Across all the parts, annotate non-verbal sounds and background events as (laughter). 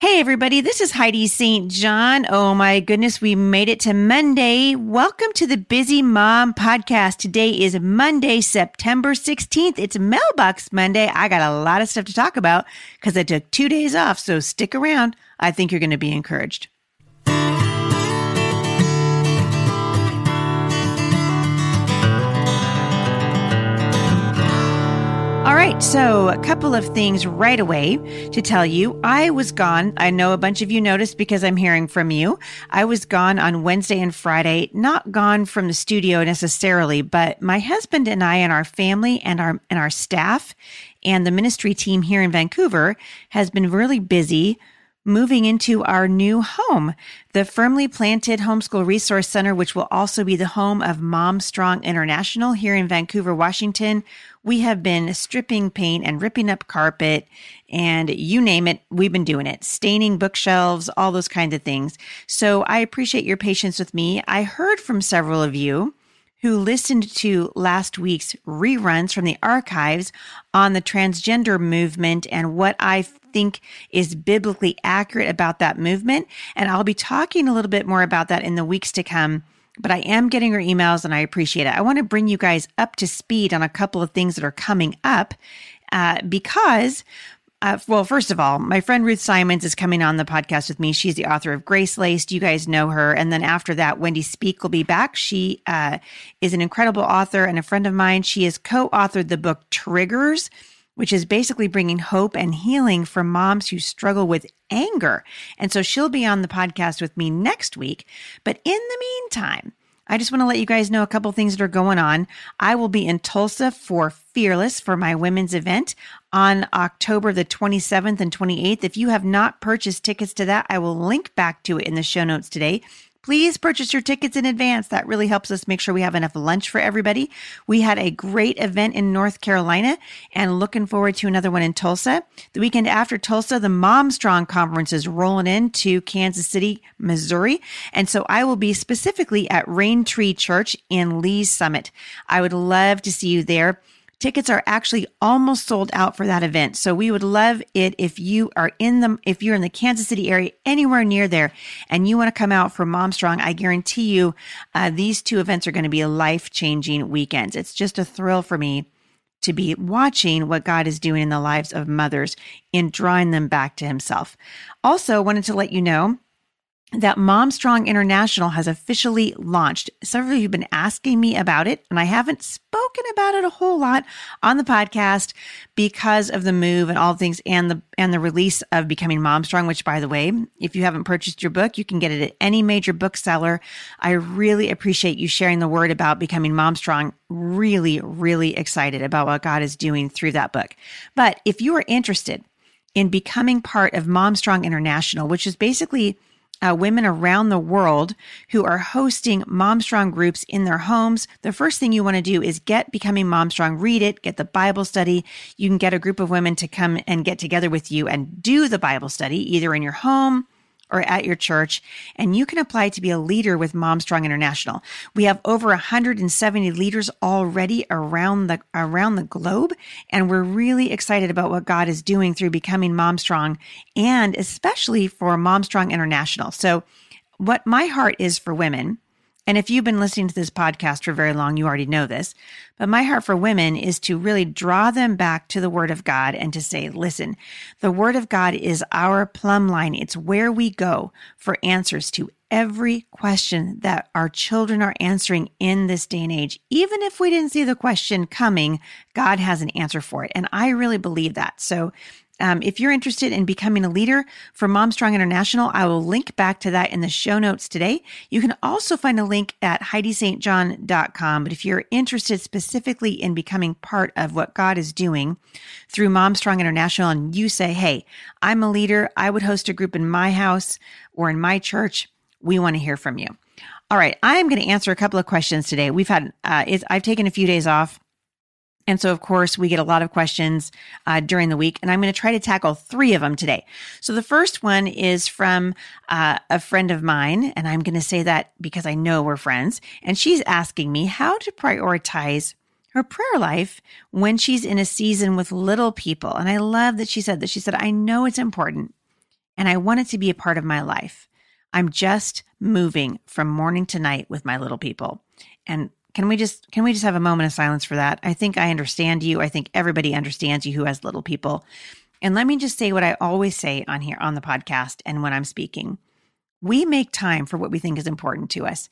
Hey, everybody, this is Heidi St. John. Oh, my goodness, we made it to Monday. Welcome to the Busy Mom Podcast. Today is Monday, September 16th. It's Mailbox Monday. I got a lot of stuff to talk about because I took two days off, so stick around. I think you're going to be encouraged. Right, so a couple of things right away to tell you. I was gone. I know a bunch of you noticed because I'm hearing from you. I was gone on Wednesday and Friday, not gone from the studio necessarily, but my husband and I and our family and our and our staff and the ministry team here in Vancouver has been really busy moving into our new home, the firmly planted Homeschool Resource Center, which will also be the home of Mom Strong International here in Vancouver, Washington. We have been stripping paint and ripping up carpet and you name it, we've been doing it, staining bookshelves, all those kinds of things. So I appreciate your patience with me. I heard from several of you who listened to last week's reruns from the archives on the transgender movement and what I think is biblically accurate about that movement. And I'll be talking a little bit more about that in the weeks to come. But I am getting your emails and I appreciate it. I want to bring you guys up to speed on a couple of things that are coming up uh, because uh, well, first of all, my friend Ruth Simons is coming on the podcast with me. She's the author of Grace Laced. You guys know her. And then after that, Wendy Speake will be back. She uh, is an incredible author and a friend of mine. She has co authored the book Triggers, which is basically bringing hope and healing for moms who struggle with anger. And so she'll be on the podcast with me next week. But in the meantime, I just want to let you guys know a couple things that are going on. I will be in Tulsa for Fearless for my women's event on October the 27th and 28th. If you have not purchased tickets to that, I will link back to it in the show notes today. Please purchase your tickets in advance. That really helps us make sure we have enough lunch for everybody. We had a great event in North Carolina and looking forward to another one in Tulsa. The weekend after Tulsa, the Mom Strong Conference is rolling into Kansas City, Missouri. And so I will be specifically at Rain Tree Church in Lee's Summit. I would love to see you there. Tickets are actually almost sold out for that event. So we would love it if you are in the, if you're in the Kansas City area, anywhere near there, and you want to come out for Mom Strong, I guarantee you, uh, these two events are going to be life changing weekends. It's just a thrill for me to be watching what God is doing in the lives of mothers in drawing them back to himself. Also wanted to let you know that Mom Strong International has officially launched. Several of you have been asking me about it, and I haven't spoken about it a whole lot on the podcast because of the move and all things and the and the release of Becoming Mom Strong, which by the way, if you haven't purchased your book, you can get it at any major bookseller. I really appreciate you sharing the word about Becoming Mom Strong. Really, really excited about what God is doing through that book. But if you are interested in becoming part of Mom Strong International, which is basically uh, women around the world who are hosting Mom Strong groups in their homes. The first thing you want to do is get Becoming Mom Strong, read it, get the Bible study. You can get a group of women to come and get together with you and do the Bible study either in your home or at your church, and you can apply to be a leader with Mom Strong International. We have over 170 leaders already around the around the globe, and we're really excited about what God is doing through becoming Mom Strong and especially for Mom Strong International. So what my heart is for women and if you've been listening to this podcast for very long, you already know this. But my heart for women is to really draw them back to the Word of God and to say, listen, the Word of God is our plumb line. It's where we go for answers to every question that our children are answering in this day and age. Even if we didn't see the question coming, God has an answer for it. And I really believe that. So um, if you're interested in becoming a leader for MomStrong International, I will link back to that in the show notes today. You can also find a link at HeidiSt.John.com. But if you're interested specifically in becoming part of what God is doing through MomStrong International, and you say, hey, I'm a leader, I would host a group in my house or in my church, we want to hear from you. All right, I'm going to answer a couple of questions today. We've had, uh, I've taken a few days off and so, of course, we get a lot of questions uh, during the week, and I'm going to try to tackle three of them today. So, the first one is from uh, a friend of mine, and I'm going to say that because I know we're friends. And she's asking me how to prioritize her prayer life when she's in a season with little people. And I love that she said that. She said, I know it's important and I want it to be a part of my life. I'm just moving from morning to night with my little people. And can we just can we just have a moment of silence for that? I think I understand you. I think everybody understands you who has little people. And let me just say what I always say on here on the podcast and when I'm speaking. We make time for what we think is important to us.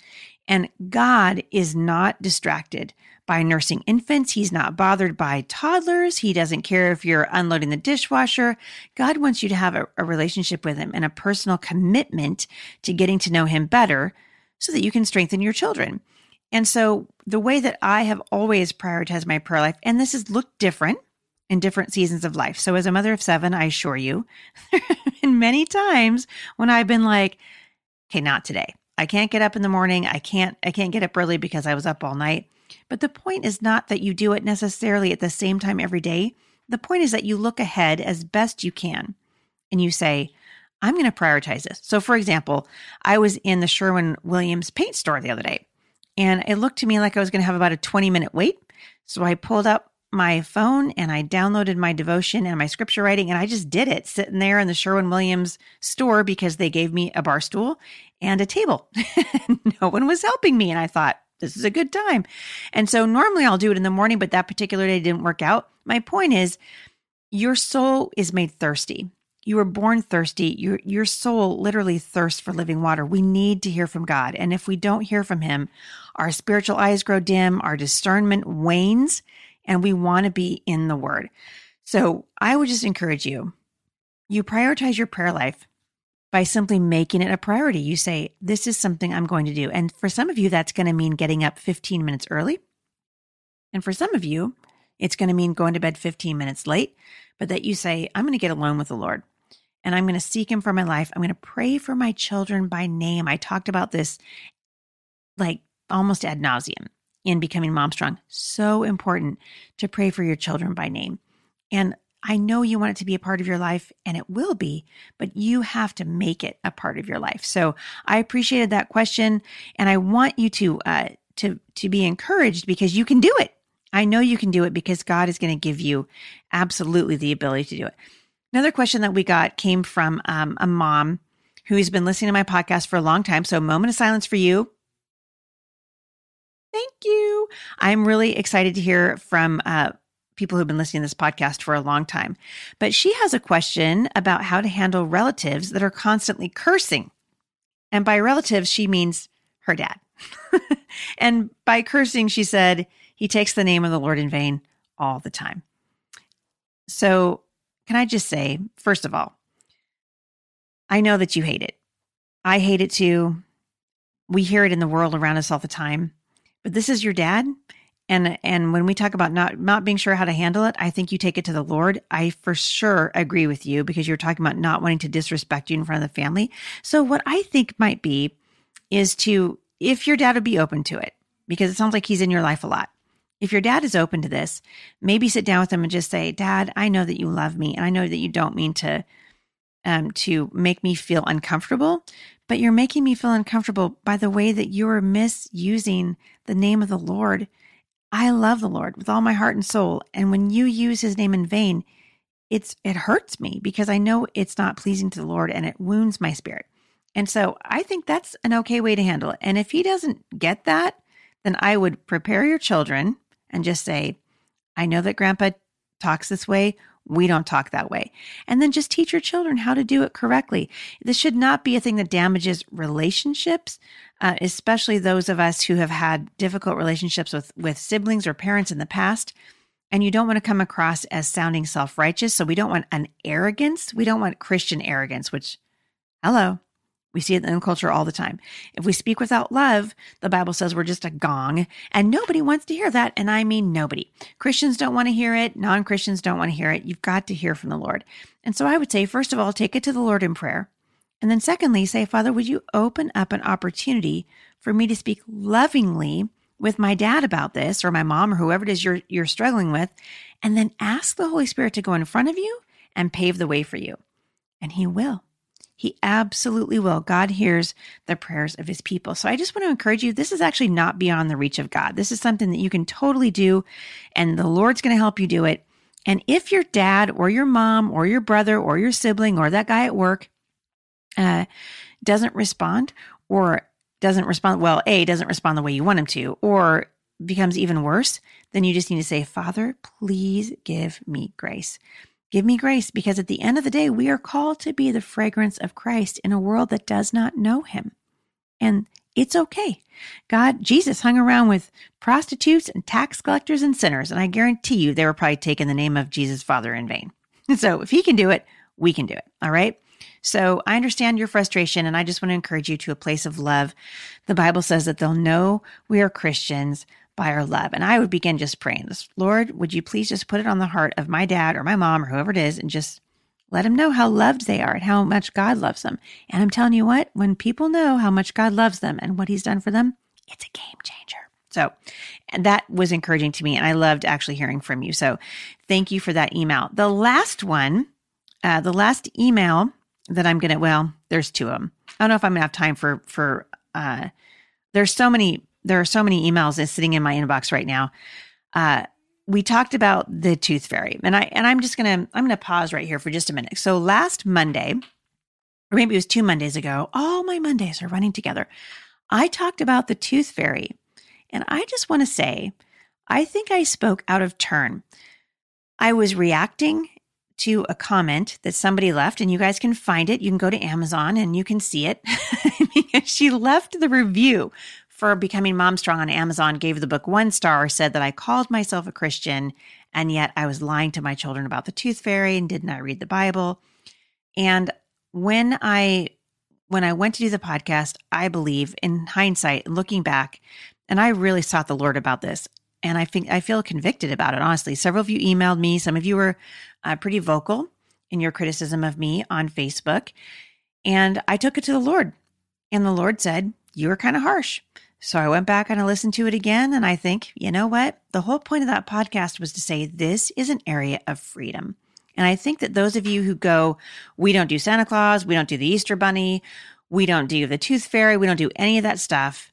And God is not distracted by nursing infants. He's not bothered by toddlers. He doesn't care if you're unloading the dishwasher. God wants you to have a, a, relationship with Him and a personal commitment to getting to know Him better so that you can strengthen your children. And so, the way that I have always prioritized my prayer life, and this has looked different in different seasons of life. So, as a mother of seven, I assure you, (laughs) been many times when I've been like, okay, not today. I can't get up in the morning. I can't I can't get up early because I was up all night. But the point is not that you do it necessarily at the same time every day. The point is that you look ahead as best you can and you say, I'm going to prioritize this. So for example, I was in the Sherwin Williams paint store the other day and it looked to me like I was going to have about a 20 minute wait. So I pulled up my phone and I downloaded my devotion and my scripture writing and I just did it sitting there in the Sherwin Williams store because they gave me a bar stool and a table. (laughs) no one was helping me. And I thought, this is a good time. And so normally I'll do it in the morning, but that particular day didn't work out. My point is, your soul is made thirsty. You were born thirsty. Your your soul literally thirsts for living water. We need to hear from God. And if we don't hear from him, our spiritual eyes grow dim, our discernment wanes, and we want to be in the word. So I would just encourage you, you prioritize your prayer life by simply making it a priority. You say, This is something I'm going to do. And for some of you, that's going to mean getting up 15 minutes early. And for some of you, it's going to mean going to bed 15 minutes late, but that you say, I'm going to get alone with the Lord and I'm going to seek Him for my life. I'm going to pray for my children by name. I talked about this like almost ad nauseum in becoming mom strong. So important to pray for your children by name. And I know you want it to be a part of your life and it will be, but you have to make it a part of your life. So I appreciated that question and I want you to, uh, to, to be encouraged because you can do it. I know you can do it because God is going to give you absolutely the ability to do it. Another question that we got came from um, a mom who's been listening to my podcast for a long time. So, moment of silence for you. Thank you. I'm really excited to hear from uh, people who've been listening to this podcast for a long time. But she has a question about how to handle relatives that are constantly cursing. And by relatives, she means her dad. (laughs) and by cursing, she said, he takes the name of the Lord in vain all the time. So, can I just say, first of all, I know that you hate it. I hate it too. We hear it in the world around us all the time. But this is your dad, and and when we talk about not not being sure how to handle it i think you take it to the lord i for sure agree with you because you're talking about not wanting to disrespect you in front of the family so what i think might be is to if your dad would be open to it because it sounds like he's in your life a lot if your dad is open to this maybe sit down with him and just say dad i know that you love me and i know that you don't mean to um, to make me feel uncomfortable but you're making me feel uncomfortable by the way that you're misusing the name of the lord I love the Lord with all my heart and soul. And when you use his name in vain, it's it hurts me because I know it's not pleasing to the Lord and it wounds my spirit. And so I think that's an okay way to handle it. And if he doesn't get that, then I would prepare your children and just say, I know that grandpa talks this way. We don't talk that way. And then just teach your children how to do it correctly. This should not be a thing that damages relationships, uh, especially those of us who have had difficult relationships with, with siblings or parents in the past. And you don't want to come across as sounding self righteous. So we don't want an arrogance. We don't want Christian arrogance, which, hello, we see it in culture all the time. If we speak without love, the Bible says we're just a gong, and nobody wants to hear that. And I mean nobody. Christians don't want to hear it. Non Christians don't want to hear it. You've got to hear from the Lord. And so I would say, first of all, take it to the Lord in prayer. And then secondly, say, Father, would you open up an opportunity for me to speak lovingly with my dad about this or my mom or whoever it is you're, you're struggling with? And then ask the Holy Spirit to go in front of you and pave the way for you. And he will. He absolutely will. God hears the prayers of his people. So I just want to encourage you this is actually not beyond the reach of God. This is something that you can totally do, and the Lord's going to help you do it. And if your dad or your mom or your brother or your sibling or that guy at work uh, doesn't respond or doesn't respond, well, A, doesn't respond the way you want him to, or becomes even worse, then you just need to say, Father, please give me grace. Give me grace because at the end of the day, we are called to be the fragrance of Christ in a world that does not know him. And it's okay. God, Jesus hung around with prostitutes and tax collectors and sinners, and I guarantee you they were probably taking the name of Jesus Father in vain. (laughs) So if he can do it, we can do it. All right. So I understand your frustration, and I just want to encourage you to a place of love. The Bible says that they'll know we are Christians by our love. And I would begin just praying this Lord, would you please just put it on the heart of my dad or my mom or whoever it is and just let them know how loved they are and how much God loves them. And I'm telling you what, when people know how much God loves them and what he's done for them, it's a game changer. So, and that was encouraging to me. And I loved actually hearing from you. So, thank you for that email. The last one, uh, the last email that I'm going to, well, there's two of them. I don't know if I'm going to have time for, for, uh, there's so many, there are so many emails sitting in my inbox right now. Uh, we talked about the tooth fairy and I, and I'm just to, I'm to pause right here for just a minute. So last Monday, or maybe it was two Mondays ago, all my Mondays are running together. I talked about the tooth fairy. And I just want to say, I think I spoke out of turn. I was reacting to a comment that somebody left, and you guys can find it. You can go to Amazon and you can see it. (laughs) she left the review for becoming Mom Strong on Amazon, gave the book one star, said that I called myself a Christian, and yet I was lying to my children about the tooth fairy and didn't I read the Bible. And when I when I went to do the podcast, I believe in hindsight, looking back, and I really sought the Lord about this. And I think I feel convicted about it, honestly. Several of you emailed me. Some of you were uh, pretty vocal in your criticism of me on Facebook. And I took it to the Lord. And the Lord said, You were kind of harsh. So I went back and I listened to it again. And I think, you know what? The whole point of that podcast was to say this is an area of freedom. And I think that those of you who go, we don't do Santa Claus, we don't do the Easter Bunny, we don't do the Tooth Fairy, we don't do any of that stuff.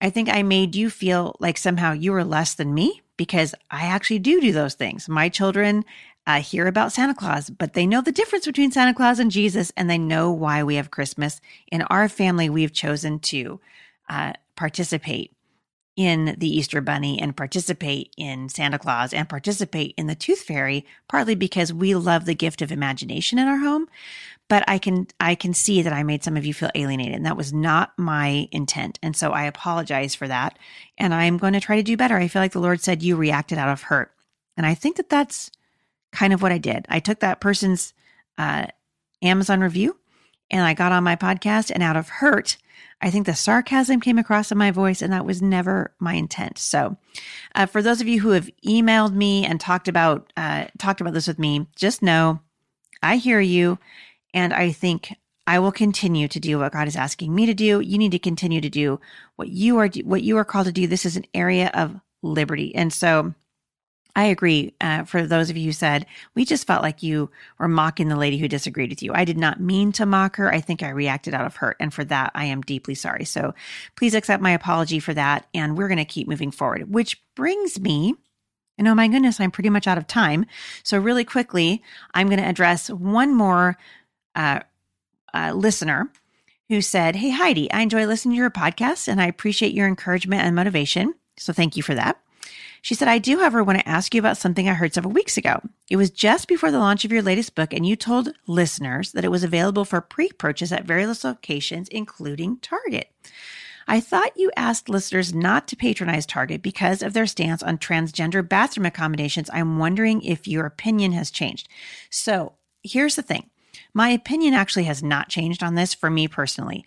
I think I made you feel like somehow you were less than me because I actually do do those things. My children uh, hear about Santa Claus, but they know the difference between Santa Claus and Jesus, and they know why we have Christmas. In our family, we've chosen to uh, participate in the Easter Bunny and participate in Santa Claus and participate in the Tooth Fairy, partly because we love the gift of imagination in our home, but I can I can see that I made some of you feel alienated and that was not my intent. And so I apologize for that and I'm going to try to do better. I feel like the Lord said you reacted out of hurt. And I think that that's kind of what I did. I took that person's uh, Amazon review and I got on my podcast and out of hurt I think the sarcasm came across in my voice, and that was never my intent. So, uh, for those of you who have emailed me and talked about uh, talked about this with me, just know I hear you, and I think I will continue to do what God is asking me to do. You need to continue to do what you are what you are called to do. This is an area of liberty, and so I agree. Uh, for those of you who said we just felt like you were mocking the lady who disagreed with you, I did not mean to mock her. I think I reacted out of hurt, and for that I am deeply sorry. So please accept my apology for that, and we're going to keep moving forward. Which brings me and oh my goodness, I'm pretty much out of time. So, really quickly, I'm going to address one more uh, uh, listener who said, Hey, Heidi, I enjoy listening to your podcast and I appreciate your encouragement and motivation. So, thank you for that. She said, I do, however, want to ask you about something I heard several weeks ago. It was just before the launch of your latest book, and you told listeners that it was available for pre purchase at various locations, including Target. I thought you asked listeners not to patronize Target because of their stance on transgender bathroom accommodations. I'm wondering if your opinion has changed. So here's the thing my opinion actually has not changed on this for me personally.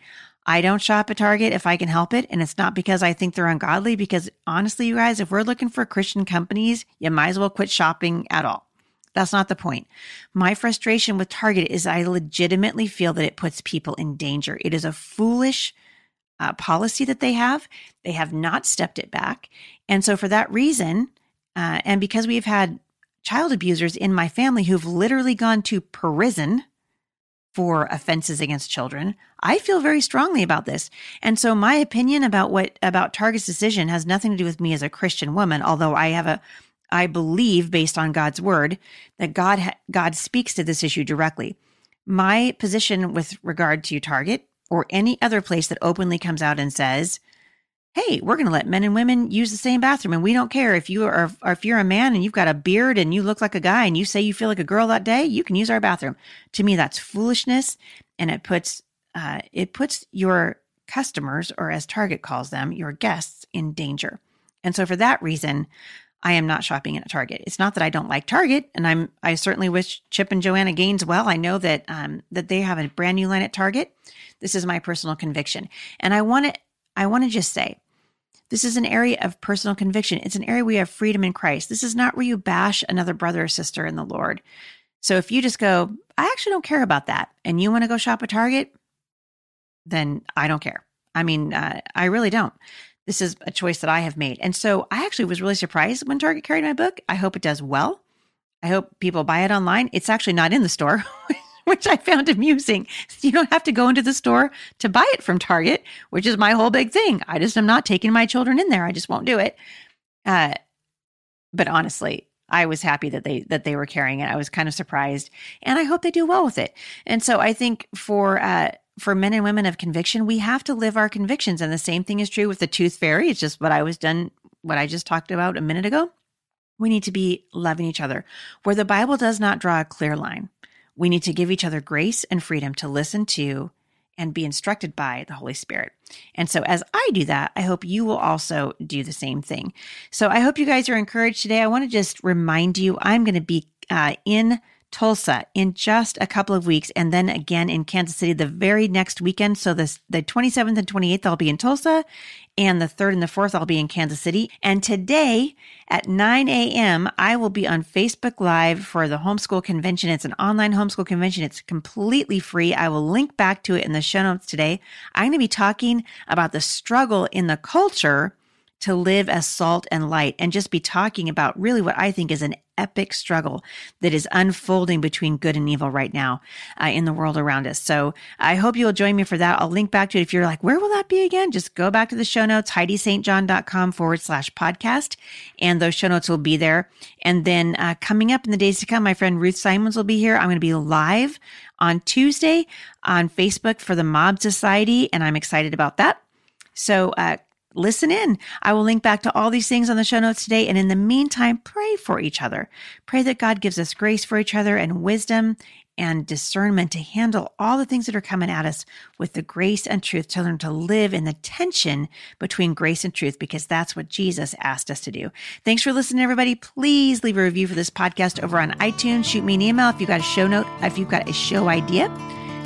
I don't shop at Target if I can help it. And it's not because I think they're ungodly, because honestly, you guys, if we're looking for Christian companies, you might as well quit shopping at all. That's not the point. My frustration with Target is I legitimately feel that it puts people in danger. It is a foolish uh, policy that they have. They have not stepped it back. And so, for that reason, uh, and because we've had child abusers in my family who've literally gone to prison for offenses against children, I feel very strongly about this. And so, my opinion about what about Target's decision has nothing to do with me as a Christian woman, although I have a I believe based on God's word that God God speaks to this issue directly. my position with regard to Target or any other place that openly comes out and says, hey, we're going to let men and women use the same bathroom. And we don't care if you are, if you're a man and you've got a beard and you look like a guy and you say you feel like a girl that day, you can use our bathroom. To me, that's foolishness. And it puts, uh, it puts your customers, or as Target calls them, your guests in danger. And so for that reason, I am not shopping at Target. It's not that I don't like Target, and I'm I certainly wish Chip and Joanna Gaines well. I know that um, that they have a brand new line at Target. This is my personal conviction, and I want to I want to just say this is an area of personal conviction. It's an area where you have freedom in Christ. This is not where you bash another brother or sister in the Lord. So if you just go, I actually don't care about that, and you want to go shop at Target, then I don't care. I mean, uh, I really don't. This is a choice that I have made. And so I actually was really surprised when Target carried my book. I hope it does well. I hope people buy it online. It's actually not in the store, (laughs) (laughs) which I found amusing. You don't have to go into the store to buy it from Target, which is my whole big thing. I just am not taking my children in there. I just won't do it. Uh, but honestly, I was happy that they that they were carrying it. I was kind of surprised, and I hope they do well with it. And so I think for uh, for men and women of conviction, we have to live our convictions, and the same thing is true with the tooth fairy. It's just what I was done, what I just talked about a minute ago. We need to be loving each other, where the Bible does not draw a clear line. We need to give each other grace and freedom to listen to and be instructed by the Holy Spirit. And so, as I do that, I hope you will also do the same thing. So, I hope you guys are encouraged today. I want to just remind you I'm going to be uh, in Tulsa in just a couple of weeks, and then again in Kansas City the very next weekend. So this the 27th and 28th I'll be in Tulsa, and the 3rd and the 4th I'll be in Kansas City. And today at 9 a.m. I will be on Facebook Live for the homeschool convention. It's an online homeschool convention. It's completely free. I will link back to it in the show notes today. I'm going to be talking about the struggle in the culture to live as salt and light and just be talking about really what I think is an epic struggle that is unfolding between good and evil right now uh, in the world around us. So I hope you'll join me for that. I'll link back to it. If you're like, where will that be again? Just go back to the show notes, HeidiSt.John.com forward slash podcast. And those show notes will be there. And then uh, coming up in the days to come, my friend Ruth Simons will be here. I'm going to be live on Tuesday on Facebook for the Mob Society. And I'm excited about that. So, uh, listen in. I will link back to all these things on the show notes today. And in the meantime, pray for each other. Pray that God gives us grace for each other and wisdom and discernment to handle all the things that are coming at us with the grace and truth to learn to live in the tension between grace and truth because that's what Jesus asked us to do. Thanks for listening, everybody. Please leave a review for this podcast over on iTunes. Shoot me an email if you've got a show note, if you've got a show idea.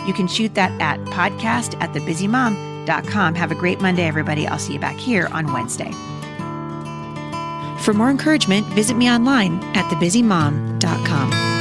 You can shoot that at podcast at Have a great Monday, everybody. I'll see you back here on Wednesday. For more encouragement, visit me online at thebusymom.com.